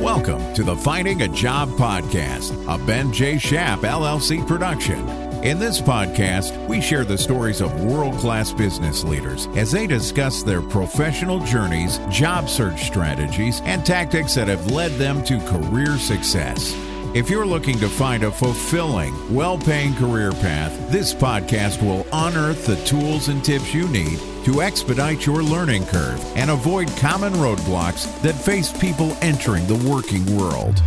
Welcome to the Finding a Job podcast, a Ben J. Schapp LLC production. In this podcast, we share the stories of world class business leaders as they discuss their professional journeys, job search strategies, and tactics that have led them to career success. If you're looking to find a fulfilling, well paying career path, this podcast will unearth the tools and tips you need to expedite your learning curve and avoid common roadblocks that face people entering the working world.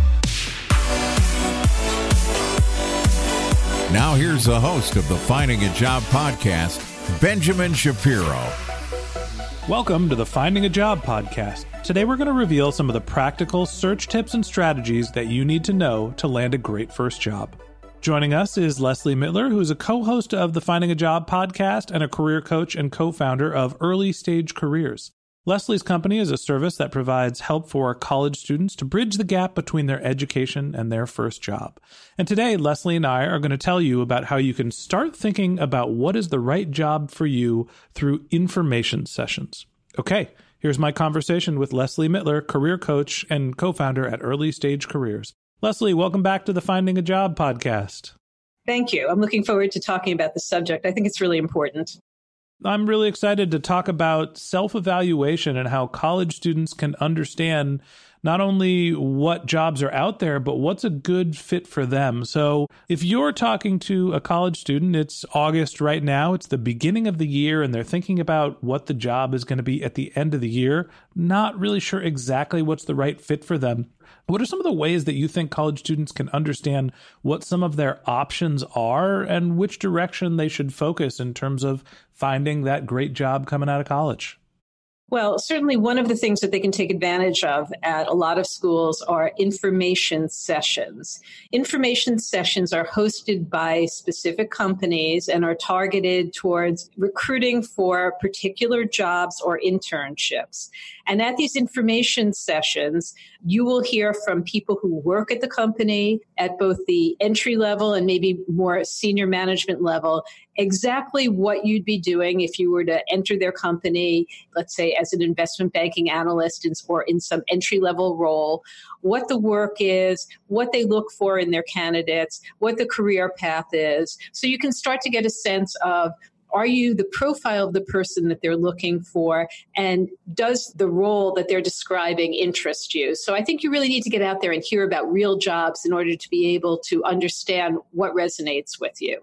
Now, here's the host of the Finding a Job podcast, Benjamin Shapiro. Welcome to the Finding a Job podcast. Today, we're going to reveal some of the practical search tips and strategies that you need to know to land a great first job. Joining us is Leslie Mittler, who is a co host of the Finding a Job podcast and a career coach and co founder of Early Stage Careers. Leslie's company is a service that provides help for college students to bridge the gap between their education and their first job. And today, Leslie and I are going to tell you about how you can start thinking about what is the right job for you through information sessions. Okay, here's my conversation with Leslie Mittler, career coach and co founder at Early Stage Careers. Leslie, welcome back to the Finding a Job podcast. Thank you. I'm looking forward to talking about the subject. I think it's really important. I'm really excited to talk about self evaluation and how college students can understand not only what jobs are out there, but what's a good fit for them. So, if you're talking to a college student, it's August right now, it's the beginning of the year, and they're thinking about what the job is going to be at the end of the year, not really sure exactly what's the right fit for them. What are some of the ways that you think college students can understand what some of their options are and which direction they should focus in terms of finding that great job coming out of college? Well, certainly one of the things that they can take advantage of at a lot of schools are information sessions. Information sessions are hosted by specific companies and are targeted towards recruiting for particular jobs or internships. And at these information sessions, you will hear from people who work at the company at both the entry level and maybe more senior management level exactly what you'd be doing if you were to enter their company, let's say as an investment banking analyst in, or in some entry level role, what the work is, what they look for in their candidates, what the career path is. So you can start to get a sense of are you the profile of the person that they're looking for? And does the role that they're describing interest you? So i think you really need to get out there and hear about real jobs in order to be able to understand what resonates with you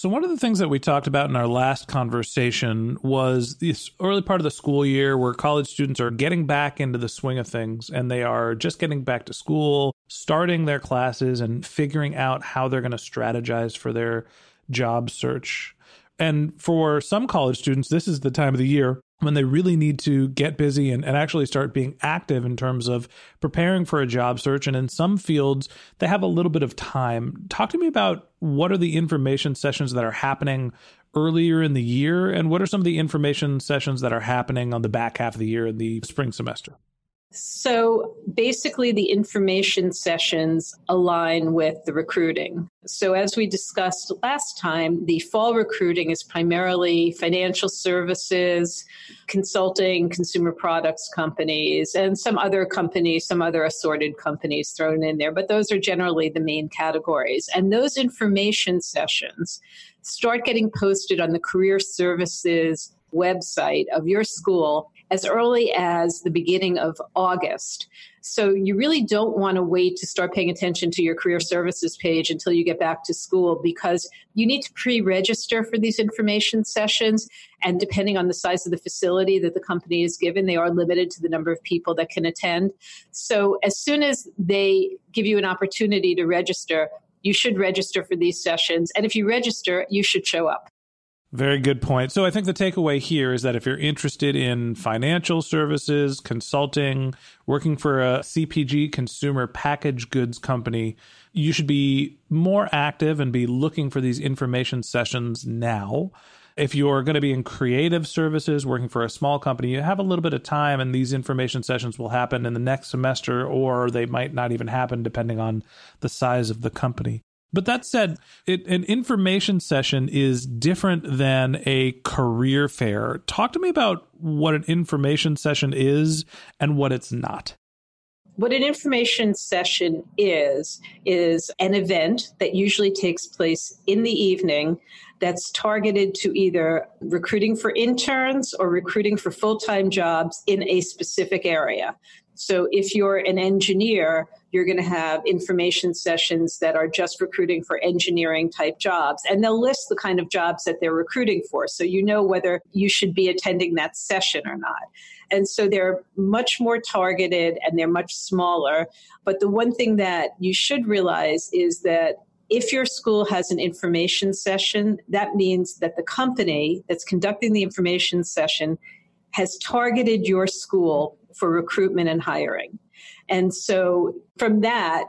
so, one of the things that we talked about in our last conversation was this early part of the school year where college students are getting back into the swing of things and they are just getting back to school, starting their classes, and figuring out how they're going to strategize for their job search. And for some college students, this is the time of the year when they really need to get busy and, and actually start being active in terms of preparing for a job search. And in some fields, they have a little bit of time. Talk to me about what are the information sessions that are happening earlier in the year, and what are some of the information sessions that are happening on the back half of the year in the spring semester? So basically, the information sessions align with the recruiting. So, as we discussed last time, the fall recruiting is primarily financial services, consulting, consumer products companies, and some other companies, some other assorted companies thrown in there. But those are generally the main categories. And those information sessions start getting posted on the career services website of your school as early as the beginning of August. So you really don't want to wait to start paying attention to your career services page until you get back to school because you need to pre register for these information sessions. And depending on the size of the facility that the company is given, they are limited to the number of people that can attend. So as soon as they give you an opportunity to register, you should register for these sessions. And if you register, you should show up. Very good point. So I think the takeaway here is that if you're interested in financial services, consulting, working for a CPG consumer packaged goods company, you should be more active and be looking for these information sessions now. If you're going to be in creative services, working for a small company, you have a little bit of time, and these information sessions will happen in the next semester, or they might not even happen depending on the size of the company. But that said, it, an information session is different than a career fair. Talk to me about what an information session is and what it's not. What an information session is, is an event that usually takes place in the evening that's targeted to either recruiting for interns or recruiting for full time jobs in a specific area. So if you're an engineer, you're going to have information sessions that are just recruiting for engineering type jobs. And they'll list the kind of jobs that they're recruiting for. So you know whether you should be attending that session or not. And so they're much more targeted and they're much smaller. But the one thing that you should realize is that if your school has an information session, that means that the company that's conducting the information session has targeted your school for recruitment and hiring. And so from that,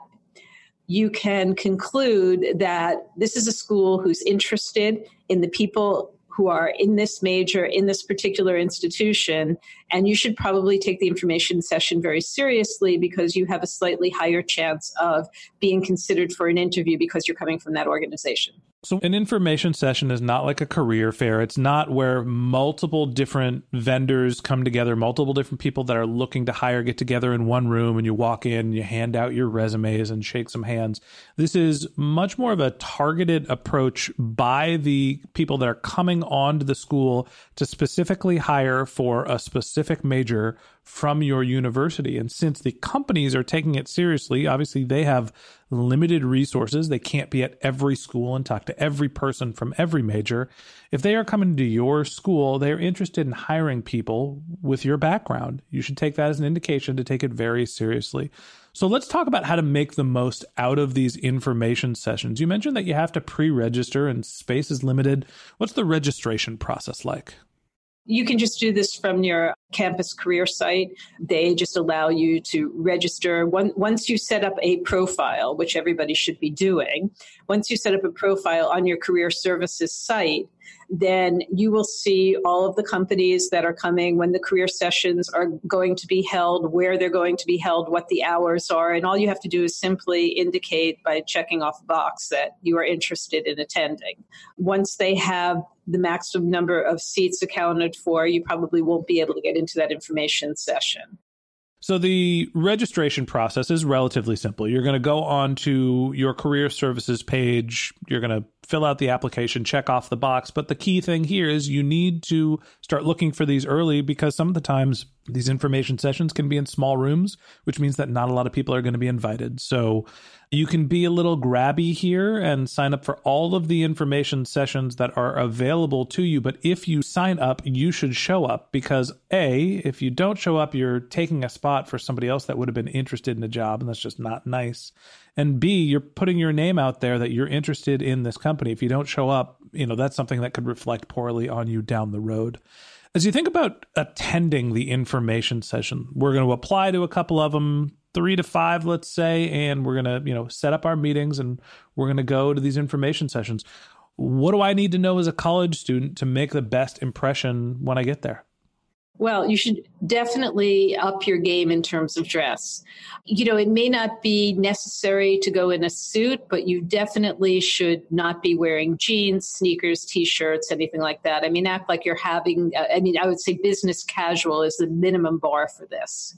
you can conclude that this is a school who's interested in the people who are in this major, in this particular institution, and you should probably take the information session very seriously because you have a slightly higher chance of being considered for an interview because you're coming from that organization. So, an information session is not like a career fair. It's not where multiple different vendors come together, multiple different people that are looking to hire get together in one room and you walk in, and you hand out your resumes and shake some hands. This is much more of a targeted approach by the people that are coming onto the school to specifically hire for a specific major from your university. And since the companies are taking it seriously, obviously they have limited resources. They can't be at every school and talk to every person from every major. If they are coming to your school, they're interested in hiring people with your background. You should take that as an indication to take it very seriously. So let's talk about how to make the most out of these information sessions. You mentioned that you have to pre register and space is limited. What's the registration process like? You can just do this from your campus career site. They just allow you to register. once you set up a profile, which everybody should be doing, once you set up a profile on your career services site, then you will see all of the companies that are coming, when the career sessions are going to be held, where they're going to be held, what the hours are. And all you have to do is simply indicate by checking off a box that you are interested in attending. Once they have the maximum number of seats accounted for, you probably won't be able to get into that information session. So the registration process is relatively simple. You're going to go on to your career services page. You're going to fill out the application, check off the box. But the key thing here is you need to start looking for these early because some of the times these information sessions can be in small rooms, which means that not a lot of people are going to be invited. So you can be a little grabby here and sign up for all of the information sessions that are available to you. But if you sign up, you should show up because A, if you don't show up, you're taking a spot for somebody else that would have been interested in a job, and that's just not nice. And B, you're putting your name out there that you're interested in this company. If you don't show up, you know, that's something that could reflect poorly on you down the road. As you think about attending the information session, we're going to apply to a couple of them, three to five, let's say, and we're going to, you know, set up our meetings and we're going to go to these information sessions. What do I need to know as a college student to make the best impression when I get there? Well, you should definitely up your game in terms of dress. You know, it may not be necessary to go in a suit, but you definitely should not be wearing jeans, sneakers, t shirts, anything like that. I mean, act like you're having, uh, I mean, I would say business casual is the minimum bar for this.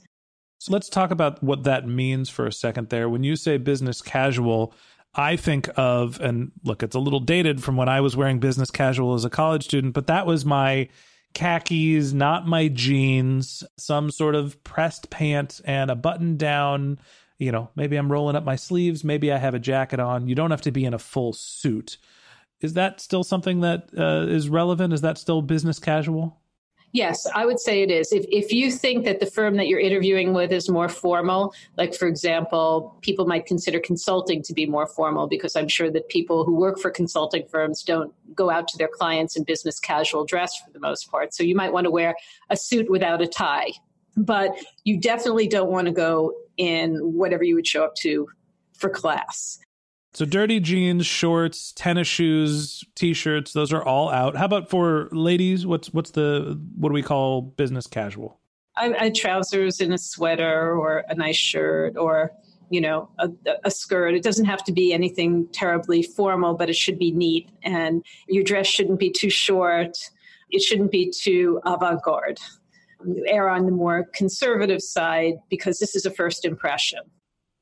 So let's talk about what that means for a second there. When you say business casual, I think of, and look, it's a little dated from when I was wearing business casual as a college student, but that was my khakis, not my jeans, some sort of pressed pants and a button down. You know, maybe I'm rolling up my sleeves, maybe I have a jacket on. You don't have to be in a full suit. Is that still something that uh, is relevant? Is that still business casual? Yes, I would say it is. If, if you think that the firm that you're interviewing with is more formal, like for example, people might consider consulting to be more formal because I'm sure that people who work for consulting firms don't go out to their clients in business casual dress for the most part. So you might want to wear a suit without a tie, but you definitely don't want to go in whatever you would show up to for class. So dirty jeans, shorts, tennis shoes, t-shirts, those are all out. How about for ladies? What's what's the what do we call business casual? I, I trousers and a sweater or a nice shirt or you know a, a, skirt. It doesn't have to be anything terribly formal, but it should be neat, and your dress shouldn't be too short. It shouldn't be too avant-garde. You err on the more conservative side because this is a first impression.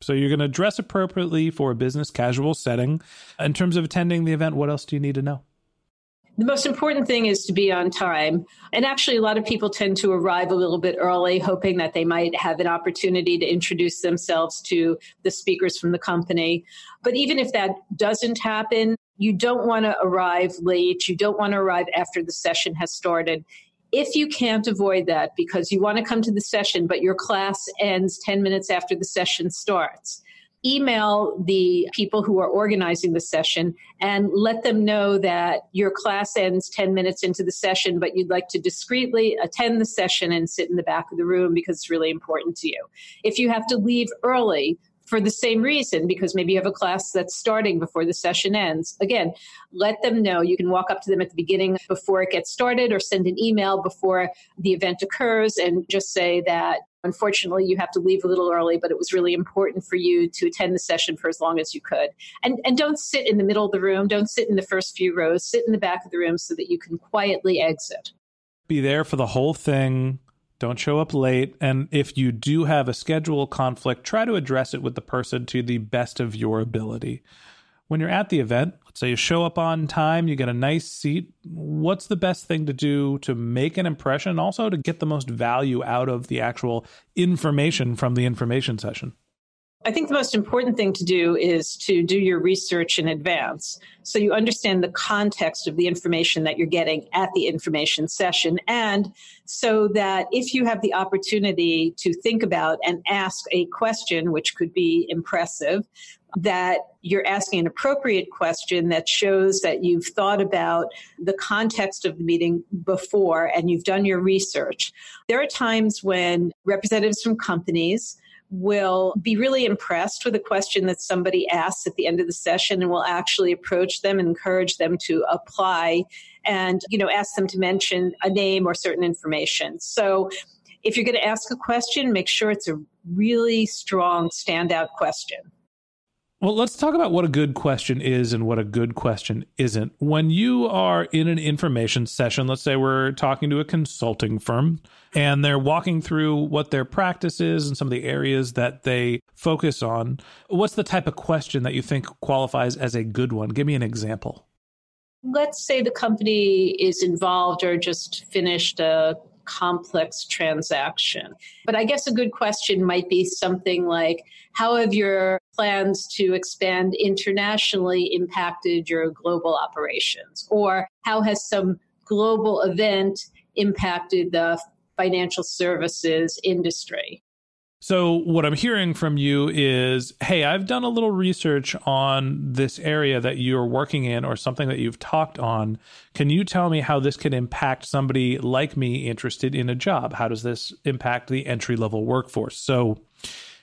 So you're going to dress appropriately for a business casual setting. In terms of attending the event, what else do you need to know? The most important thing is to be on time. And actually, a lot of people tend to arrive a little bit early, hoping that they might have an opportunity to introduce themselves to the speakers from the company. But even if that doesn't happen, you don't want to arrive late. You don't want to arrive after the session has started. If you can't avoid that because you want to come to the session, but your class ends 10 minutes after the session starts, email the people who are organizing the session and let them know that your class ends 10 minutes into the session, but you'd like to discreetly attend the session and sit in the back of the room because it's really important to you. If you have to leave early, for the same reason, because maybe you have a class that's starting before the session ends. Again, let them know. You can walk up to them at the beginning before it gets started or send an email before the event occurs and just say that unfortunately you have to leave a little early but it was really important for you to attend the session for as long as you could and and don't sit in the middle of the room don't sit in the first few rows sit in the back of the room so that you can quietly exit be there for the whole thing don't show up late. And if you do have a schedule conflict, try to address it with the person to the best of your ability. When you're at the event, let's say you show up on time, you get a nice seat. What's the best thing to do to make an impression, also to get the most value out of the actual information from the information session? I think the most important thing to do is to do your research in advance so you understand the context of the information that you're getting at the information session. And so that if you have the opportunity to think about and ask a question, which could be impressive, that you're asking an appropriate question that shows that you've thought about the context of the meeting before and you've done your research. There are times when representatives from companies will be really impressed with a question that somebody asks at the end of the session and will actually approach them and encourage them to apply and you know ask them to mention a name or certain information. So if you're going to ask a question make sure it's a really strong standout question well, let's talk about what a good question is and what a good question isn't. When you are in an information session, let's say we're talking to a consulting firm and they're walking through what their practice is and some of the areas that they focus on, what's the type of question that you think qualifies as a good one? Give me an example. Let's say the company is involved or just finished a complex transaction. But I guess a good question might be something like How have your plans to expand internationally impacted your global operations? Or how has some global event impacted the financial services industry? So, what I'm hearing from you is hey, I've done a little research on this area that you're working in or something that you've talked on. Can you tell me how this can impact somebody like me interested in a job? How does this impact the entry level workforce? So,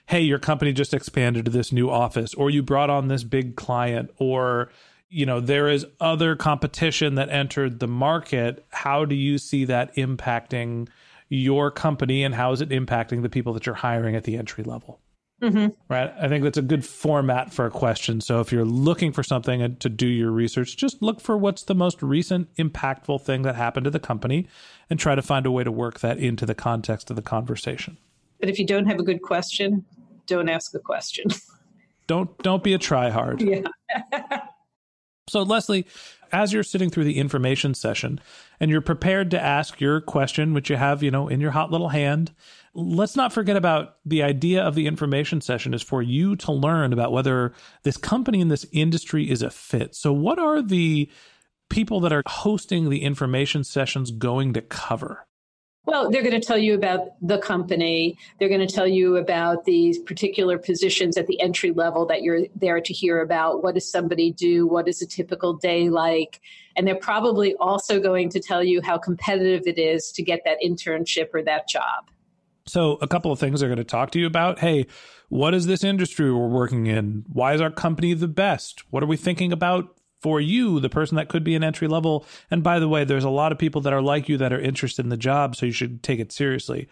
hey, your company just expanded to this new office, or you brought on this big client, or you know there is other competition that entered the market how do you see that impacting your company and how is it impacting the people that you're hiring at the entry level? Mm-hmm. Right. I think that's a good format for a question. So if you're looking for something to do your research, just look for what's the most recent impactful thing that happened to the company and try to find a way to work that into the context of the conversation. But if you don't have a good question, don't ask a question. don't don't be a tryhard. Yeah. so Leslie, as you're sitting through the information session and you're prepared to ask your question, which you have, you know, in your hot little hand, let's not forget about the idea of the information session is for you to learn about whether this company in this industry is a fit. So, what are the people that are hosting the information sessions going to cover? Well, they're going to tell you about the company. They're going to tell you about these particular positions at the entry level that you're there to hear about. What does somebody do? What is a typical day like? And they're probably also going to tell you how competitive it is to get that internship or that job. So, a couple of things they're going to talk to you about. Hey, what is this industry we're working in? Why is our company the best? What are we thinking about for you, the person that could be an entry level. And by the way, there's a lot of people that are like you that are interested in the job, so you should take it seriously.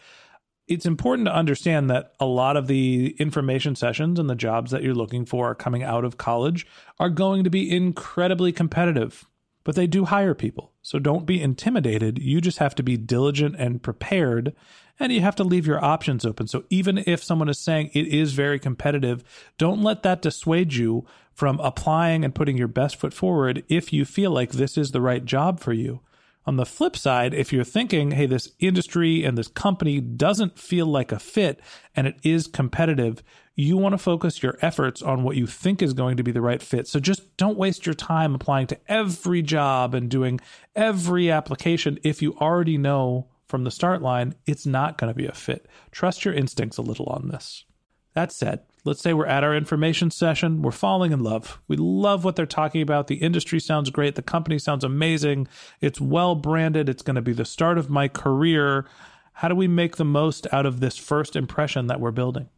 It's important to understand that a lot of the information sessions and the jobs that you're looking for coming out of college are going to be incredibly competitive. but they do hire people. So don't be intimidated. You just have to be diligent and prepared and you have to leave your options open. So even if someone is saying it is very competitive, don't let that dissuade you from applying and putting your best foot forward if you feel like this is the right job for you. On the flip side, if you're thinking, hey, this industry and this company doesn't feel like a fit and it is competitive, you want to focus your efforts on what you think is going to be the right fit. So just don't waste your time applying to every job and doing every application if you already know from the start line, it's not going to be a fit. Trust your instincts a little on this. That said, let's say we're at our information session, we're falling in love. We love what they're talking about. The industry sounds great, the company sounds amazing, it's well branded, it's going to be the start of my career. How do we make the most out of this first impression that we're building?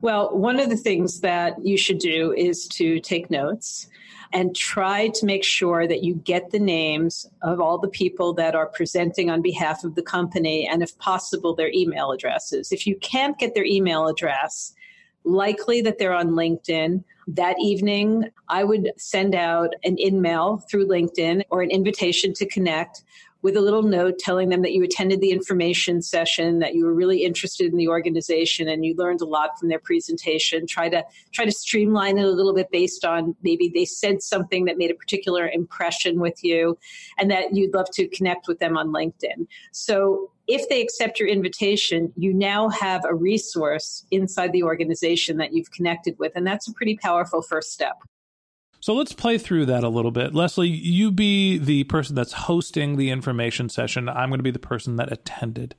Well, one of the things that you should do is to take notes and try to make sure that you get the names of all the people that are presenting on behalf of the company and, if possible, their email addresses. If you can't get their email address, likely that they're on LinkedIn. That evening, I would send out an email through LinkedIn or an invitation to connect with a little note telling them that you attended the information session, that you were really interested in the organization and you learned a lot from their presentation. Try to try to streamline it a little bit based on maybe they said something that made a particular impression with you and that you'd love to connect with them on LinkedIn. So if they accept your invitation, you now have a resource inside the organization that you've connected with. And that's a pretty powerful first step. So let's play through that a little bit. Leslie, you be the person that's hosting the information session. I'm going to be the person that attended.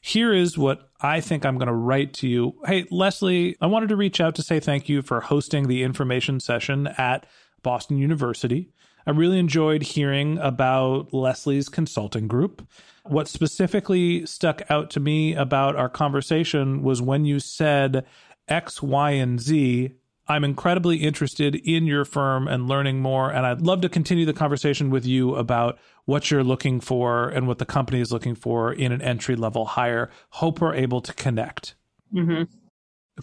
Here is what I think I'm going to write to you. Hey, Leslie, I wanted to reach out to say thank you for hosting the information session at Boston University. I really enjoyed hearing about Leslie's consulting group. What specifically stuck out to me about our conversation was when you said X, Y, and Z I'm incredibly interested in your firm and learning more. And I'd love to continue the conversation with you about what you're looking for and what the company is looking for in an entry level hire. Hope we're able to connect. Mm-hmm.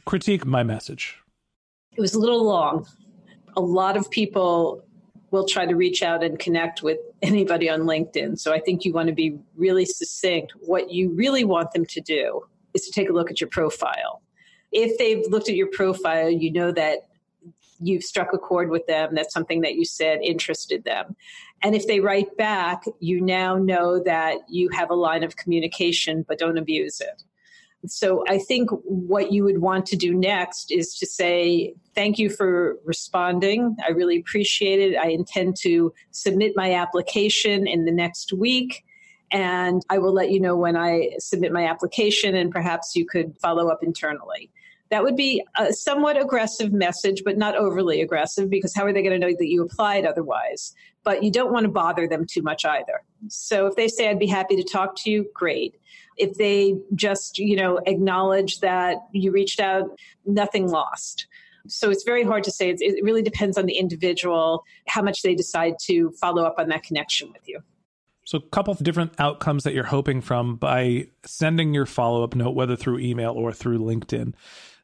Critique my message. It was a little long. A lot of people will try to reach out and connect with anybody on LinkedIn. So I think you want to be really succinct. What you really want them to do is to take a look at your profile if they've looked at your profile, you know that you've struck a chord with them. That's something that you said interested them. And if they write back, you now know that you have a line of communication, but don't abuse it. So I think what you would want to do next is to say, thank you for responding. I really appreciate it. I intend to submit my application in the next week. And I will let you know when I submit my application, and perhaps you could follow up internally. That would be a somewhat aggressive message, but not overly aggressive because how are they going to know that you applied otherwise? But you don't want to bother them too much either. So if they say, I'd be happy to talk to you, great. If they just, you know, acknowledge that you reached out, nothing lost. So it's very hard to say. It really depends on the individual, how much they decide to follow up on that connection with you. So, a couple of different outcomes that you're hoping from by sending your follow up note, whether through email or through LinkedIn.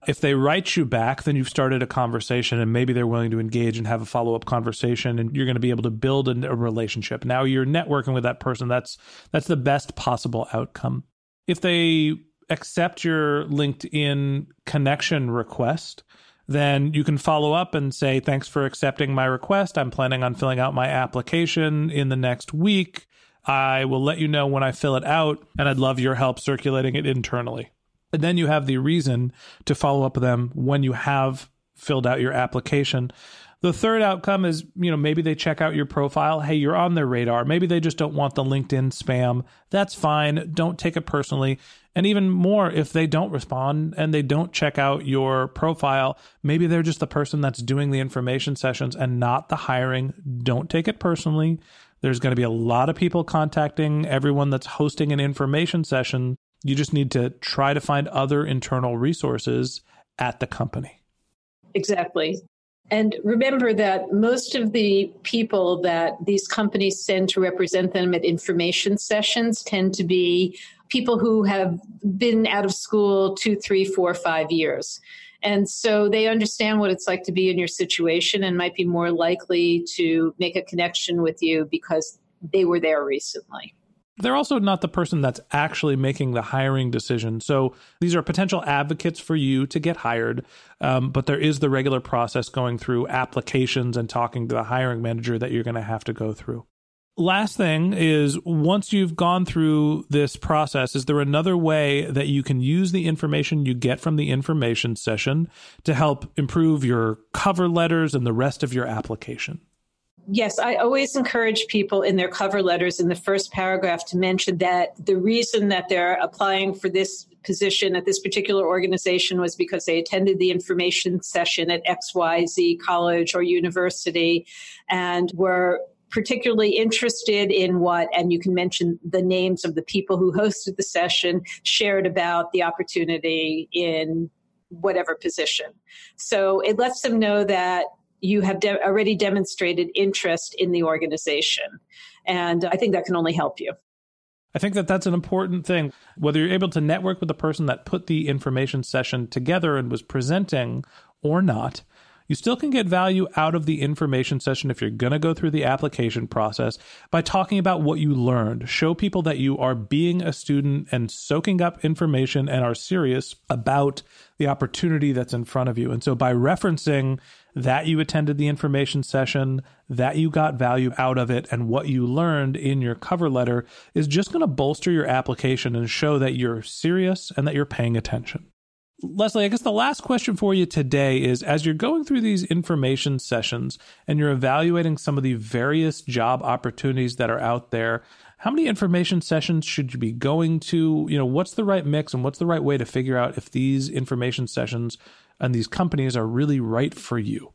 If they write you back, then you've started a conversation and maybe they're willing to engage and have a follow up conversation and you're going to be able to build a, a relationship. Now you're networking with that person. That's that's the best possible outcome. If they accept your LinkedIn connection request, then you can follow up and say, Thanks for accepting my request. I'm planning on filling out my application in the next week. I will let you know when I fill it out, and I'd love your help circulating it internally. And then you have the reason to follow up with them when you have filled out your application. The third outcome is, you know, maybe they check out your profile. Hey, you're on their radar. Maybe they just don't want the LinkedIn spam. That's fine. Don't take it personally. And even more, if they don't respond and they don't check out your profile, maybe they're just the person that's doing the information sessions and not the hiring. Don't take it personally. There's going to be a lot of people contacting everyone that's hosting an information session you just need to try to find other internal resources at the company. Exactly. And remember that most of the people that these companies send to represent them at information sessions tend to be people who have been out of school two, three, four, five years. And so they understand what it's like to be in your situation and might be more likely to make a connection with you because they were there recently. They're also not the person that's actually making the hiring decision. So these are potential advocates for you to get hired, um, but there is the regular process going through applications and talking to the hiring manager that you're going to have to go through. Last thing is once you've gone through this process, is there another way that you can use the information you get from the information session to help improve your cover letters and the rest of your application? Yes, I always encourage people in their cover letters in the first paragraph to mention that the reason that they're applying for this position at this particular organization was because they attended the information session at XYZ college or university and were particularly interested in what, and you can mention the names of the people who hosted the session, shared about the opportunity in whatever position. So it lets them know that you have de- already demonstrated interest in the organization. And I think that can only help you. I think that that's an important thing. Whether you're able to network with the person that put the information session together and was presenting or not, you still can get value out of the information session if you're going to go through the application process by talking about what you learned. Show people that you are being a student and soaking up information and are serious about the opportunity that's in front of you. And so by referencing that you attended the information session, that you got value out of it, and what you learned in your cover letter is just going to bolster your application and show that you're serious and that you're paying attention. Leslie, I guess the last question for you today is as you're going through these information sessions and you're evaluating some of the various job opportunities that are out there, how many information sessions should you be going to? You know, what's the right mix and what's the right way to figure out if these information sessions and these companies are really right for you?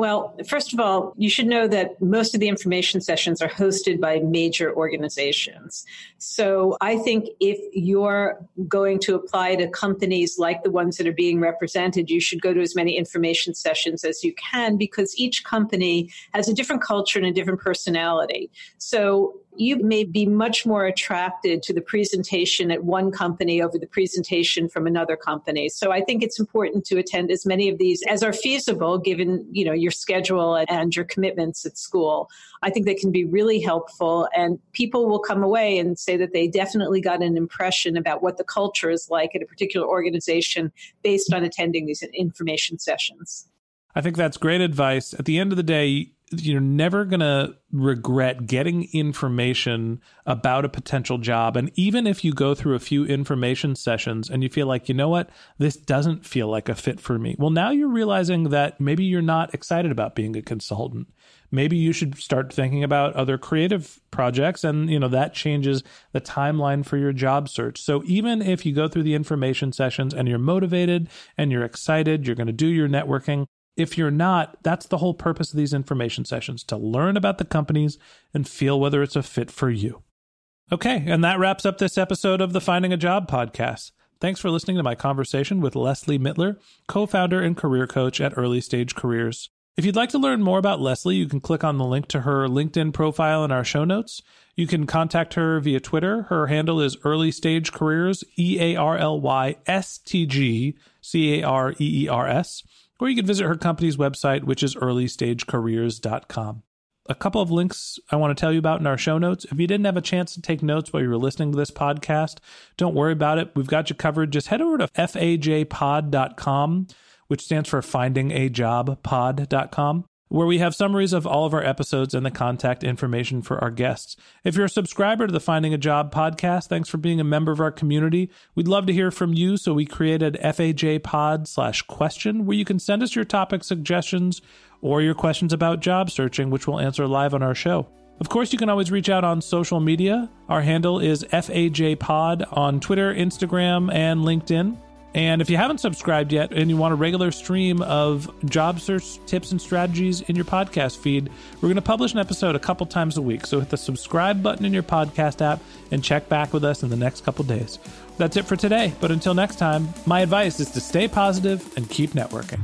Well, first of all, you should know that most of the information sessions are hosted by major organizations. So I think if you're going to apply to companies like the ones that are being represented, you should go to as many information sessions as you can because each company has a different culture and a different personality. So you may be much more attracted to the presentation at one company over the presentation from another company. So I think it's important to attend as many of these as are feasible given, you know, your schedule and your commitments at school. I think they can be really helpful and people will come away and say that they definitely got an impression about what the culture is like at a particular organization based on attending these information sessions. I think that's great advice. At the end of the day, you're never going to regret getting information about a potential job. And even if you go through a few information sessions and you feel like, you know what, this doesn't feel like a fit for me. Well, now you're realizing that maybe you're not excited about being a consultant. Maybe you should start thinking about other creative projects and, you know, that changes the timeline for your job search. So even if you go through the information sessions and you're motivated and you're excited, you're going to do your networking, if you're not, that's the whole purpose of these information sessions to learn about the companies and feel whether it's a fit for you. Okay, and that wraps up this episode of the Finding a Job podcast. Thanks for listening to my conversation with Leslie Mittler, co founder and career coach at Early Stage Careers. If you'd like to learn more about Leslie, you can click on the link to her LinkedIn profile in our show notes. You can contact her via Twitter. Her handle is Early Stage Careers, E A R L Y S T G C A R E E R S or you can visit her company's website, which is earlystagecareers.com. A couple of links I want to tell you about in our show notes. If you didn't have a chance to take notes while you were listening to this podcast, don't worry about it. We've got you covered. Just head over to fajpod.com, which stands for findingajobpod.com where we have summaries of all of our episodes and the contact information for our guests. If you're a subscriber to the Finding a Job podcast, thanks for being a member of our community. We'd love to hear from you, so we created FAJ pod slash question, where you can send us your topic suggestions or your questions about job searching, which we'll answer live on our show. Of course, you can always reach out on social media. Our handle is FAJ Pod on Twitter, Instagram, and LinkedIn. And if you haven't subscribed yet and you want a regular stream of job search tips and strategies in your podcast feed, we're going to publish an episode a couple times a week. So hit the subscribe button in your podcast app and check back with us in the next couple days. That's it for today. But until next time, my advice is to stay positive and keep networking.